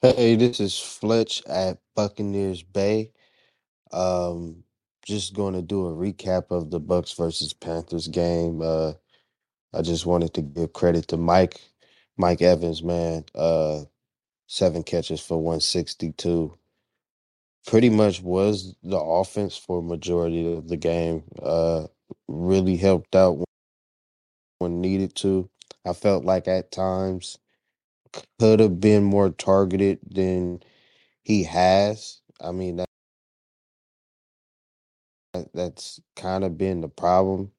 hey, this is Fletch at Buccaneers Bay. Um, just going to do a recap of the Bucs versus Panthers game. Uh, I just wanted to give credit to Mike, Mike Evans, man. Uh, seven catches for 162. Pretty much was the offense for majority of the game. Uh, really helped out when, when needed to. I felt like at times could have been more targeted than he has. I mean, that, that's kind of been the problem.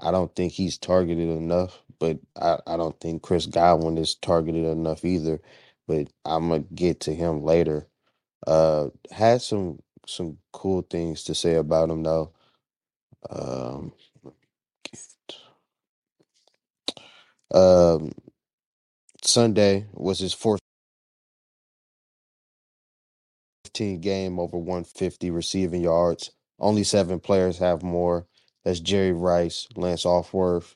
I don't think he's targeted enough, but I, I don't think Chris Godwin is targeted enough either. But I'm gonna get to him later. Uh, had some some cool things to say about him though. Um, um, Sunday was his fourth game over 150 receiving yards. Only seven players have more. That's Jerry Rice, Lance Alworth,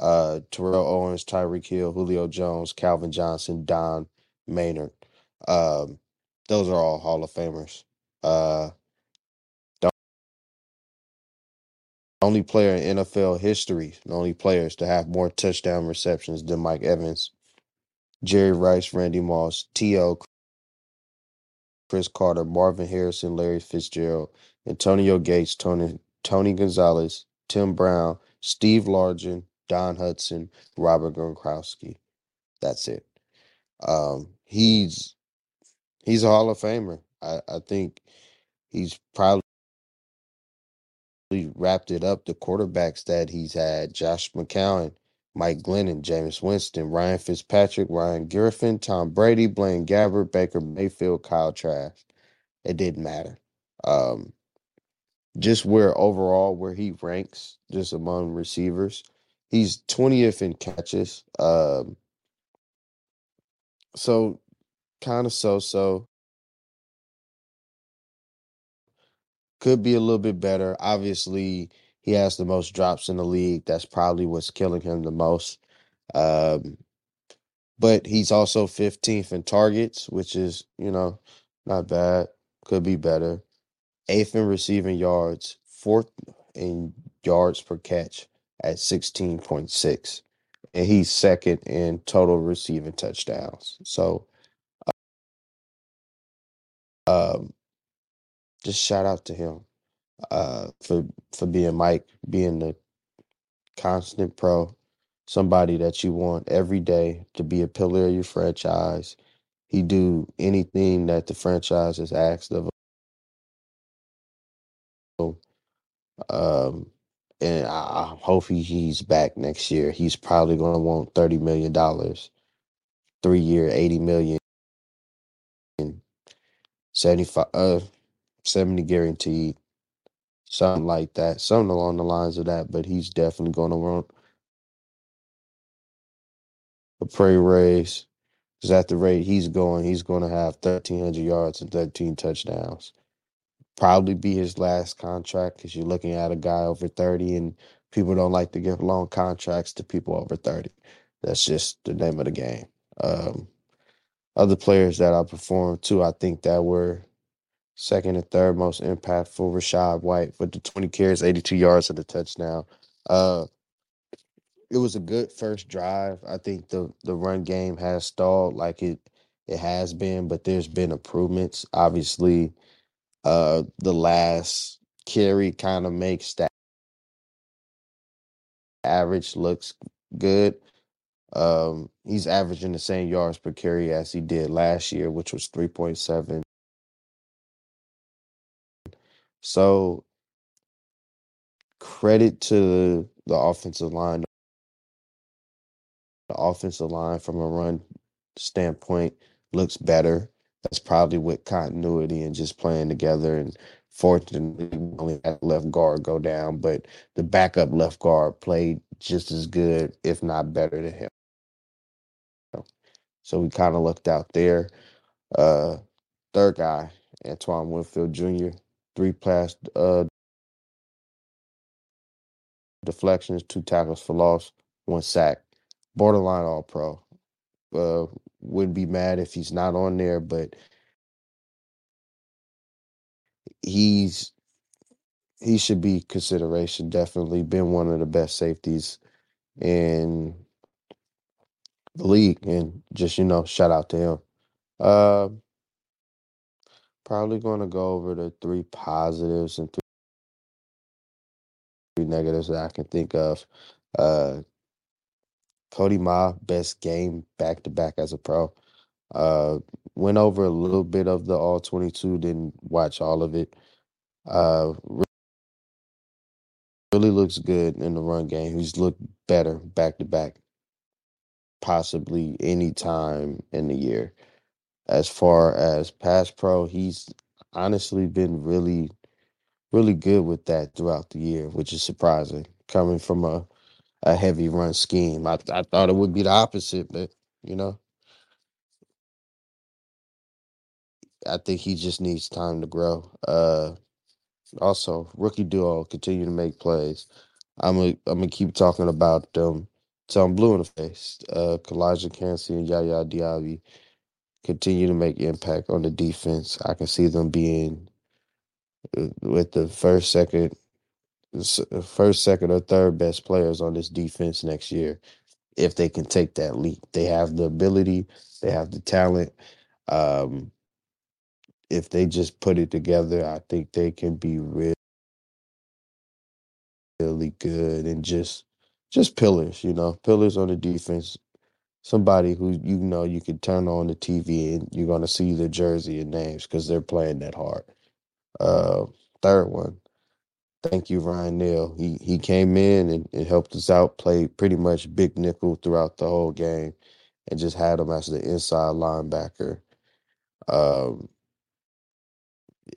uh, Terrell Owens, Tyreek Hill, Julio Jones, Calvin Johnson, Don Maynard. Um, those are all Hall of Famers. Uh, the only player in NFL history, the only players to have more touchdown receptions than Mike Evans, Jerry Rice, Randy Moss, T.O., Cris Carter, Marvin Harrison, Larry Fitzgerald, Antonio Gates, Tony Tony Gonzalez, Tim Brown, Steve Largent, Don Hutson, Robert Gronkowski. That's it. Um, he's he's a Hall of Famer. I, I think he's probably wrapped it up the quarterbacks that he's had Josh McCown, Mike Glennon, Jameis Winston, Ryan Fitzpatrick, Ryan Griffin, Tom Brady, Blaine Gabbert, Baker Mayfield, Kyle Trask. It didn't matter. Um, just where overall where he ranks just among receivers, he's 20th in catches. Um, so kind of so so. Could be a little bit better. Obviously, he has the most drops in the league. That's probably what's killing him the most. Um, but he's also 15th in targets, which is, you know, not bad. Could be better. Eighth in receiving yards, fourth in yards per catch at 16.6. And he's second in total receiving touchdowns. So, um, just shout out to him uh, for for being Mike, being the constant pro, somebody that you want every day to be a pillar of your franchise. He do anything that the franchise has asked of him. Um, and I, I hope he, he's back next year. He's probably going to want thirty million dollars, three year, eighty million, 75, uh, 70 guaranteed, something like that, something along the lines of that. But he's definitely going to want a pray raise because at the rate he's going, he's going to have 1,300 yards and 13 touchdowns. Probably be his last contract because you're looking at a guy over 30 and people don't like to give long contracts to people over 30. That's just the name of the game. Um, other players that I performed too, I think that were second and third most impactful. Rachaad White with the 20 carries, 82 yards and a touchdown. Uh, it was a good first drive. I think the the run game has stalled like it it has been, but there's been improvements. Obviously, uh, the last carry kind of makes that average looks good. Um, he's averaging the same yards per carry as he did last year, which was 3.7. So credit to the offensive line. The offensive line from a run standpoint looks better. That's probably with continuity and just playing together. And fortunately, we only had left guard go down, but the backup left guard played just as good, if not better than him. So we kind of looked out there. Uh, third guy, Antoine Winfield Jr., three pass uh, deflections, two tackles for loss, one sack. Borderline all pro. Uh, wouldn't be mad if he's not on there, but he's he should be consideration. Definitely been one of the best safeties in the league, and just you know, shout out to him. Uh, probably going to go over the three positives and three negatives that I can think of. Uh, Cody Mauch, best game back to back as a pro. Uh, went over a little bit of the all 22, didn't watch all of it. Uh, really looks good in the run game. He's looked better back to back, possibly any time in the year. As far as pass pro, he's honestly been really, really good with that throughout the year, which is surprising coming from a, a heavy run scheme. I, I thought it would be the opposite, but you know, I think he just needs time to grow. Uh, also, rookie duo continue to make plays. I'm gonna I'm gonna keep talking about them till I'm blue in the face. Uh, Calijah Kancey and Yaya Diaby continue to make impact on the defense. I can see them being uh, with the first, second, first, second, or third best players on this defense next year if they can take that leap. They have the ability, they have the talent. Um, if they just put it together, I think they can be really, really good and just just pillars, you know, pillars on the defense. Somebody who you know you can turn on the TV and you're gonna see the jersey and names because they're playing that hard. Uh, third one, thank you, Ryan Neal. He he came in and, and helped us out, played pretty much big nickel throughout the whole game, and just had him as the inside linebacker. Um,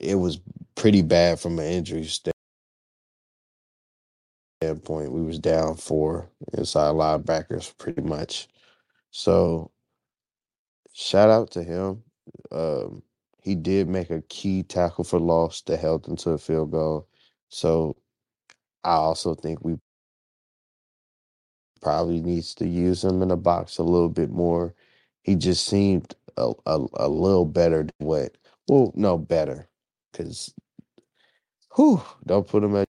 it was pretty bad from an injury standpoint. We was down four inside linebackers pretty much. So shout out to him. Um, he did make a key tackle for loss that held them to a field goal. So I also think we probably needs to use him in the box a little bit more. He just seemed a, a, a little better than what well, no better. Cause whew, don't put him at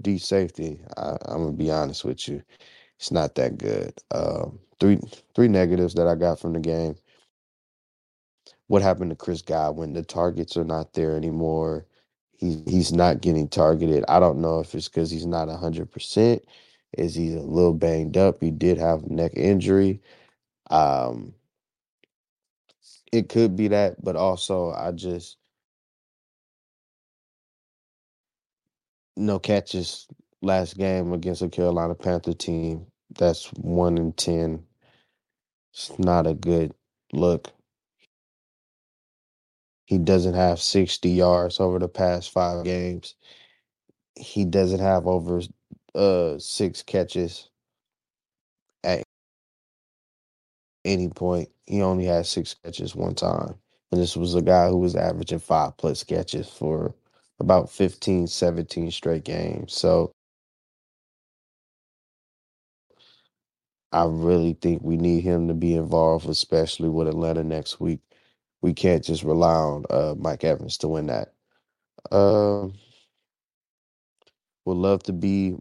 D safety. I, I'm gonna be honest with you. It's not that good. Um, three three negatives that I got from the game. What happened to Chris Godwin? When the targets are not there anymore. He he's not getting targeted. I don't know if it's because he's not hundred percent. Is he a little banged up? He did have neck injury. Um, it could be that, but also I just no catches last game against the Carolina Panther team. That's one in ten. It's not a good look. He doesn't have 60 yards over the past five games. He doesn't have over uh six catches at any point. He only had six catches one time. And this was a guy who was averaging five plus catches for about 15, 17 straight games. So I really think we need him to be involved, especially with Atlanta next week. We can't just rely on uh, Mike Evans to win that. Uh, would love to be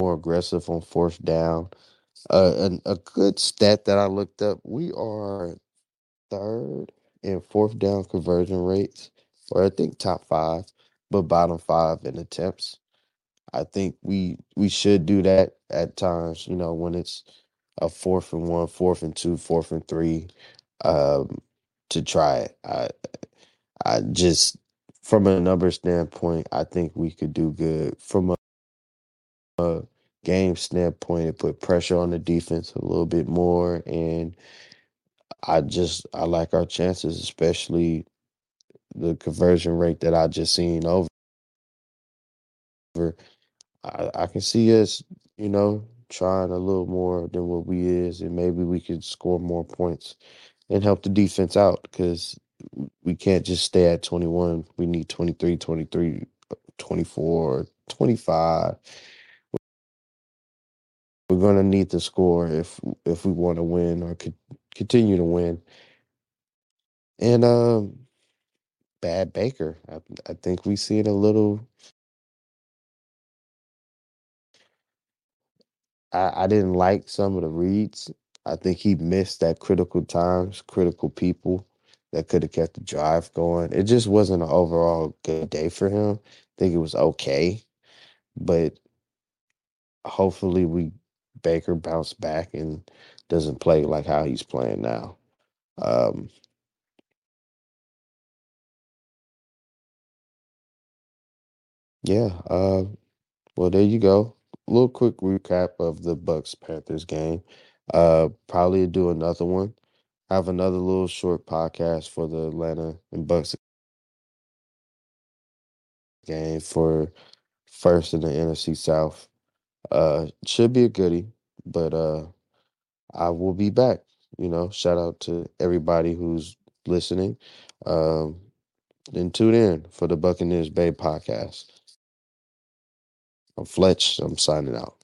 more aggressive on fourth down. Uh, an, a good stat that I looked up: we are third and fourth down conversion rates, or I think top five, but bottom five in attempts. I think we we should do that at times. You know, when it's a fourth and one, fourth and two, fourth and three, um, to try it. I I just from a number standpoint, I think we could do good. From a, a game standpoint, it put pressure on the defense a little bit more, and I just I like our chances, especially the conversion rate that I just seen over. I, I can see us, you know, trying a little more than what we is, and maybe we could score more points and help the defense out because we can't just stay at 21. We need 23, 23, 24, 25. We're going to need to score if if we want to win or could continue to win. And um, bad Baker. I, I think we see it a little. I, I didn't like some of the reads. I think he missed that critical times, critical people that could have kept the drive going. It just wasn't an overall good day for him. I think it was okay, but hopefully we Baker bounce back and doesn't play like how he's playing now. Um, yeah. Uh, well, there you go. Little quick recap of the Bucs Panthers game. Uh, probably do another one. Have another little short podcast for the Atlanta and Bucs game for first in the NFC South. Uh, should be a goodie, but uh, I will be back. You know, shout out to everybody who's listening. Um, and tune in for the Buccaneers Bay podcast. I'm Fletch. I'm signing out.